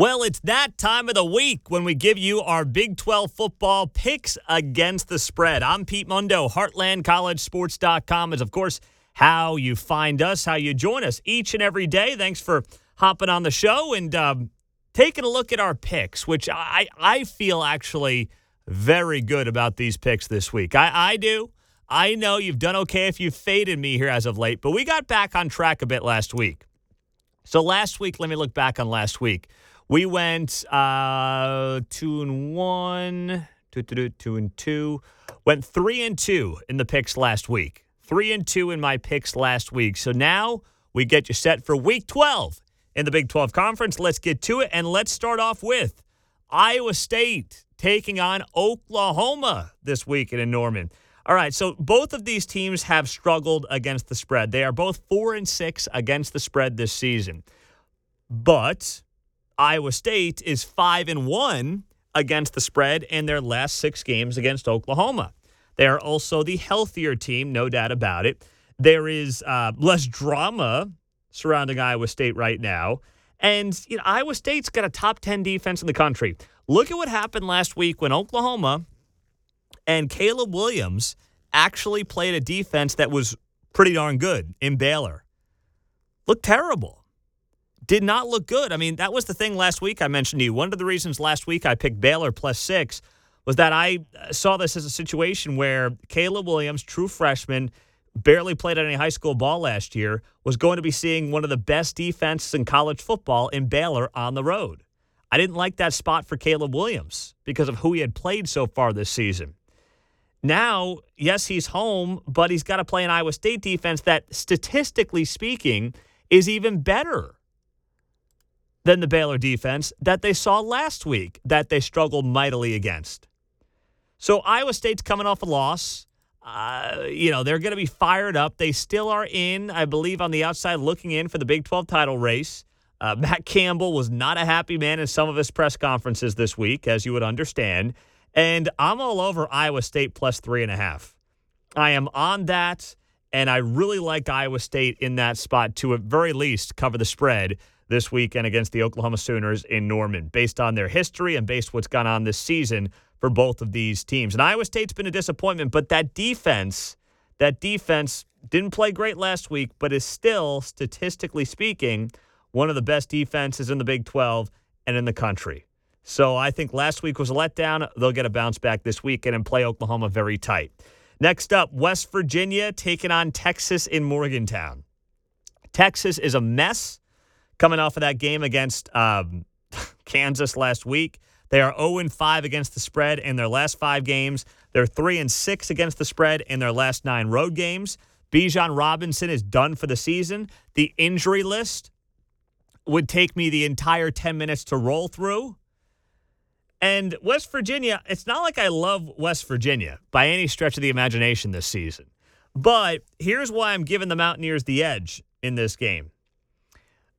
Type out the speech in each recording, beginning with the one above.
Well, it's that time of the week when we give you our Big 12 football picks against the spread. I'm Pete Mundo. HeartlandCollegeSports.com is, of course, how you find us, how you join us each and every day. Thanks for hopping on the show and um, taking a look at our picks, which I, I feel actually very good about these picks this week. I, I do. I know you've done okay if you've faded me here as of late, but we got back on track a bit last week. So last week, let me look back on last week. We went uh, two and one, two, two, two, and two. Went three and two in the picks last week. Three and two in my picks last week. So now we get you set for week 12 in the Big 12 Conference. Let's get to it. And let's start off with Iowa State taking on Oklahoma this weekend in Norman. All right, so both of these teams have struggled against the spread. They are both four and six against the spread this season. But Iowa State is 5 and 1 against the spread in their last 6 games against Oklahoma. They are also the healthier team, no doubt about it. There is uh, less drama surrounding Iowa State right now. And you know, Iowa State's got a top 10 defense in the country. Look at what happened last week when Oklahoma and Caleb Williams actually played a defense that was pretty darn good in Baylor. Looked terrible did not look good. I mean, that was the thing last week I mentioned to you. One of the reasons last week I picked Baylor plus six was that I uh, saw this as a situation where Caleb Williams, true freshman, barely played any high school ball last year, was going to be seeing one of the best defenses in college football in Baylor on the road. I didn't like that spot for Caleb Williams because of who he had played so far this season. Now, yes, he's home, but he's got to play an Iowa State defense that, statistically speaking, is even better than the Baylor defense that they saw last week that they struggled mightily against. So Iowa State's coming off a loss. Uh, you know, they're going to be fired up. They still are in, I believe, on the outside looking in for the Big 12 title race. Uh, Matt Campbell was not a happy man in some of his press conferences this week, as you would understand. And I'm all over Iowa State plus three and a half. I am on that, and I really like Iowa State in that spot to, at very least, cover the spread this weekend against the Oklahoma Sooners in Norman, based on their history and based what's gone on this season for both of these teams. And Iowa State's been a disappointment, but that defense, that defense didn't play great last week, but is still, statistically speaking, one of the best defenses in the Big 12 and in the country. So I think last week was a letdown. They'll get a bounce back this weekend and play Oklahoma very tight. Next up, West Virginia taking on Texas in Morgantown. Texas is a mess coming off of that game against um, Kansas last week. They are 0 5 against the spread in their last five games. They're 3 and 6 against the spread in their last nine road games. Bijan Robinson is done for the season. The injury list would take me the entire 10 minutes to roll through. And West Virginia, it's not like I love West Virginia by any stretch of the imagination this season. But here's why I'm giving the Mountaineers the edge in this game.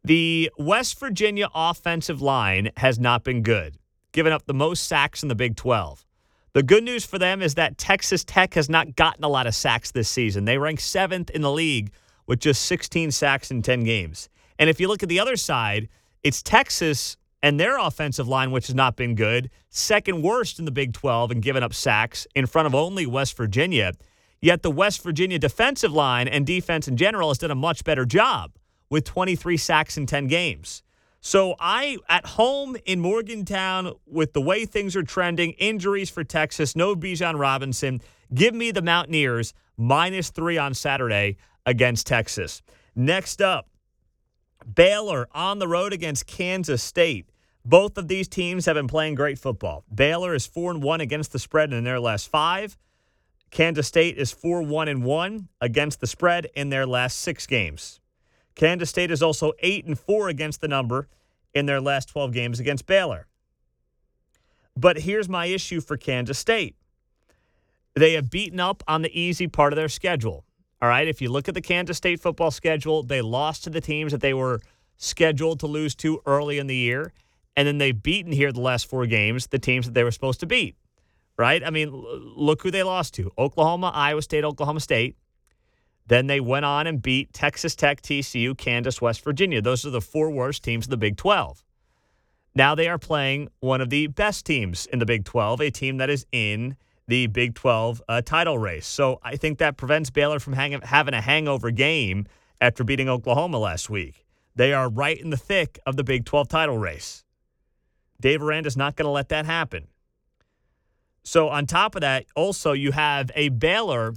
The West Virginia offensive line has not been good, giving up the most sacks in the Big 12. The good news for them is that Texas Tech has not gotten a lot of sacks this season. They rank seventh in the league with just 16 sacks in 10 games. And if you look at the other side, it's Texas and their offensive line, which has not been good, second worst in the Big 12 and giving up sacks in front of only West Virginia. Yet the West Virginia defensive line and defense in general has done a much better job with 23 sacks in 10 games. So I at home in Morgantown with the way things are trending, injuries for Texas, no Bijan Robinson. Give me the Mountaineers minus three on Saturday against Texas. Next up, Baylor on the road against Kansas State. Both of these teams have been playing great football. Baylor is 4 and 1 against the spread in their last 5. Kansas State is 4 1 and 1 against the spread in their last 6 games. Kansas State is also 8 and 4 against the number in their last 12 games against Baylor. But here's my issue for Kansas State. They have beaten up on the easy part of their schedule. All right, if you look at the Kansas State football schedule, they lost to the teams that they were scheduled to lose to early in the year, and then they've beaten here the last four games the teams that they were supposed to beat. Right? I mean, look who they lost to Oklahoma, Iowa State, Oklahoma State. Then they went on and beat Texas Tech, TCU, Kansas, West Virginia. Those are the four worst teams of the Big 12. Now they are playing one of the best teams in the Big 12, a team that is in the Big 12 uh, title race. So I think that prevents Baylor from hang- having a hangover game after beating Oklahoma last week. They are right in the thick of the Big 12 title race. Dave Aranda Aranda's not going to let that happen. So on top of that, also you have a Baylor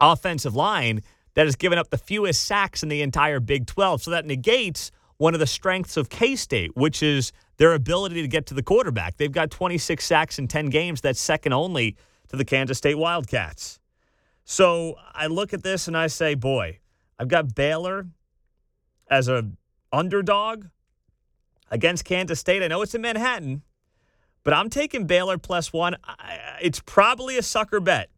offensive line that has given up the fewest sacks in the entire Big 12. So that negates one of the strengths of K State, which is their ability to get to the quarterback. They've got 26 sacks in 10 games. That's second only to the Kansas State Wildcats. So I look at this and I say, boy, I've got Baylor as a underdog against Kansas State. I know it's in Manhattan, but I'm taking Baylor plus one. It's probably a sucker bet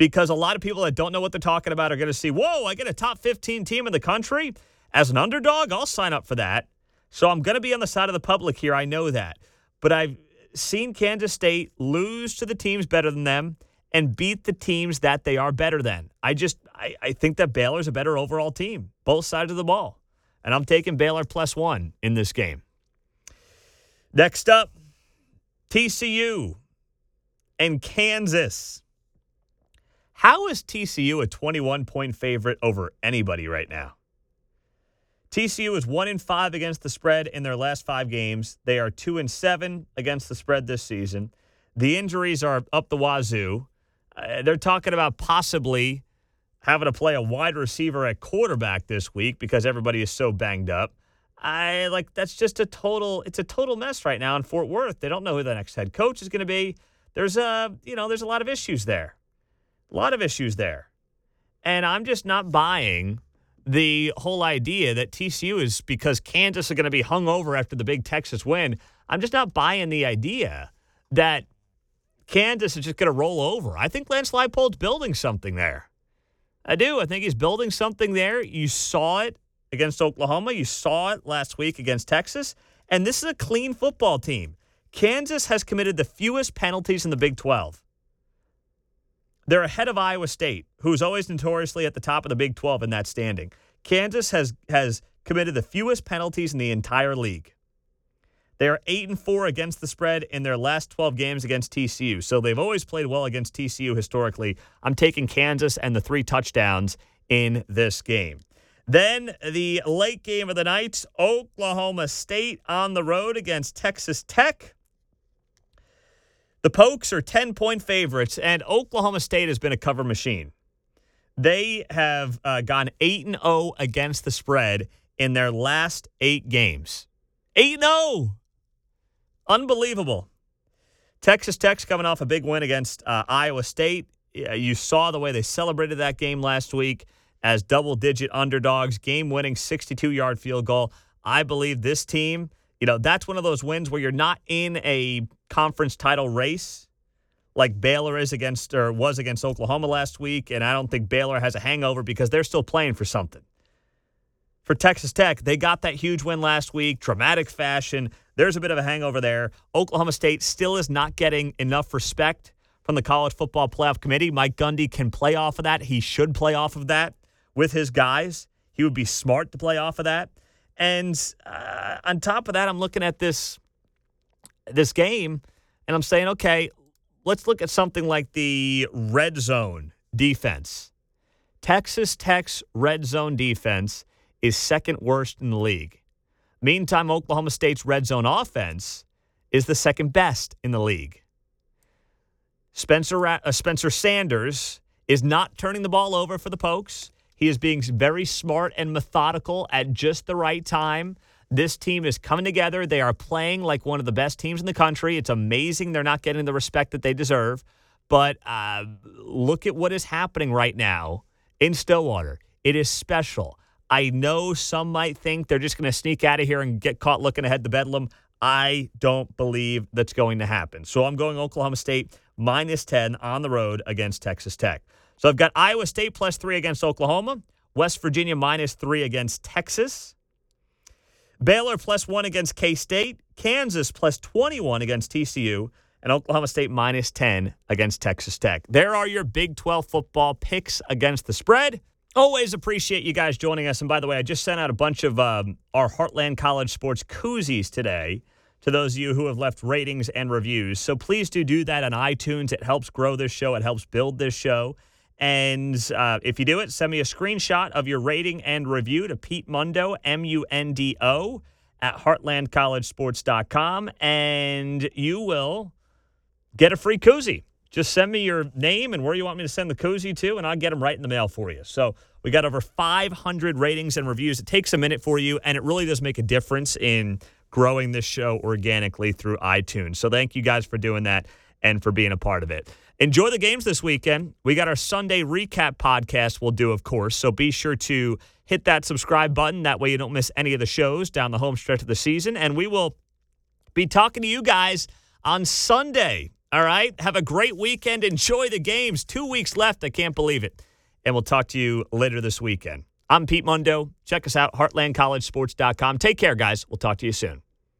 because a lot of people that don't know what they're talking about are going to see, whoa, I get a top 15 team in the country as an underdog. I'll sign up for that. So I'm going to be on the side of the public here. I know that. But I've seen Kansas State lose to the teams better than them and beat the teams that they are better than. I just I, I think that Baylor's a better overall team, both sides of the ball. And I'm taking Baylor plus one in this game. Next up, TCU and Kansas. How is TCU a 21 point favorite over anybody right now? TCU is one in five against the spread in their last five games. They are two and seven against the spread this season. The injuries are up the wazoo. Uh, they're talking about possibly having to play a wide receiver at quarterback this week because everybody is so banged up. I like that's just a total it's a total mess right now in Fort Worth. They don't know who the next head coach is going to be. There's a, you know, there's a lot of issues there. A lot of issues there. And I'm just not buying the whole idea that TCU is because Kansas are going to be hung over after the big Texas win. I'm just not buying the idea that Kansas is just going to roll over. I think Lance Leipold's building something there. I do. I think he's building something there. You saw it against Oklahoma. You saw it last week against Texas. And this is a clean football team. Kansas has committed the fewest penalties in the Big 12. They're ahead of Iowa State, who's always notoriously at the top of the Big 12 in that standing. Kansas has has committed the fewest penalties in the entire league. They are 8 and 4 against the spread in their last 12 games against TCU. So they've always played well against TCU historically. I'm taking Kansas and the 3 touchdowns in this game. Then the late game of the night, Oklahoma State on the road against Texas Tech. The Pokes are 10 point favorites, and Oklahoma State has been a cover machine. They have uh, gone 8 and 0 against the spread in their last eight games. 8 0. Unbelievable. Texas Tech's coming off a big win against uh, Iowa State. You saw the way they celebrated that game last week as double digit underdogs, game winning 62 yard field goal. I believe this team you know, that's one of those wins where you're not in a conference title race like Baylor is against or was against Oklahoma last week. And I don't think Baylor has a hangover because they're still playing for something. For Texas Tech, they got that huge win last week, dramatic fashion. There's a bit of a hangover there. Oklahoma State still is not getting enough respect from the College Football Playoff Committee. Mike Gundy can play off of that. He should play off of that with his guys. He would be smart to play off of that. And uh, on top of that, I'm looking at this this game and I'm saying, okay, let's look at something like the red zone defense. Texas Tech's red zone defense is second worst in the league. Meantime, Oklahoma State's red zone offense is the second best in the league. Spencer uh, Spencer Sanders is not turning the ball over for the Pokes. He is being very smart and methodical at just the right time. This team is coming together. They are playing like one of the best teams in the country. It's amazing they're not getting the respect that they deserve. But uh, look at what is happening right now in Stillwater. It is special. I know some might think they're just going to sneak out of here and get caught looking ahead to Bedlam. I don't believe that's going to happen. So I'm going Oklahoma State minus 10 on the road against Texas Tech. So I've got Iowa State plus three against Oklahoma, West Virginia minus three against Texas, Baylor plus one against K State, Kansas plus 21 against TCU, and Oklahoma State minus 10 against Texas Tech. There are your Big 12 football picks against the spread. Always appreciate you guys joining us. And by the way, I just sent out a bunch of um, our Heartland College Sports koozies today to those of you who have left ratings and reviews. So please do do that on iTunes. It helps grow this show, it helps build this show. And uh, if you do it, send me a screenshot of your rating and review to Pete Mundo, M U N D O, at heartlandcollegesports.com, and you will get a free koozie. Just send me your name and where you want me to send the koozie to, and I'll get them right in the mail for you. So we got over 500 ratings and reviews. It takes a minute for you, and it really does make a difference in growing this show organically through iTunes. So thank you guys for doing that and for being a part of it. Enjoy the games this weekend. We got our Sunday recap podcast we'll do, of course. So be sure to hit that subscribe button. That way you don't miss any of the shows down the home stretch of the season. And we will be talking to you guys on Sunday all right. Have a great weekend. Enjoy the games. Two weeks left. I can't believe it. And we'll talk to you later this weekend. I'm Pete Mundo. Check us out, heartlandcollegesports.com. Take care, guys. We'll talk to you soon.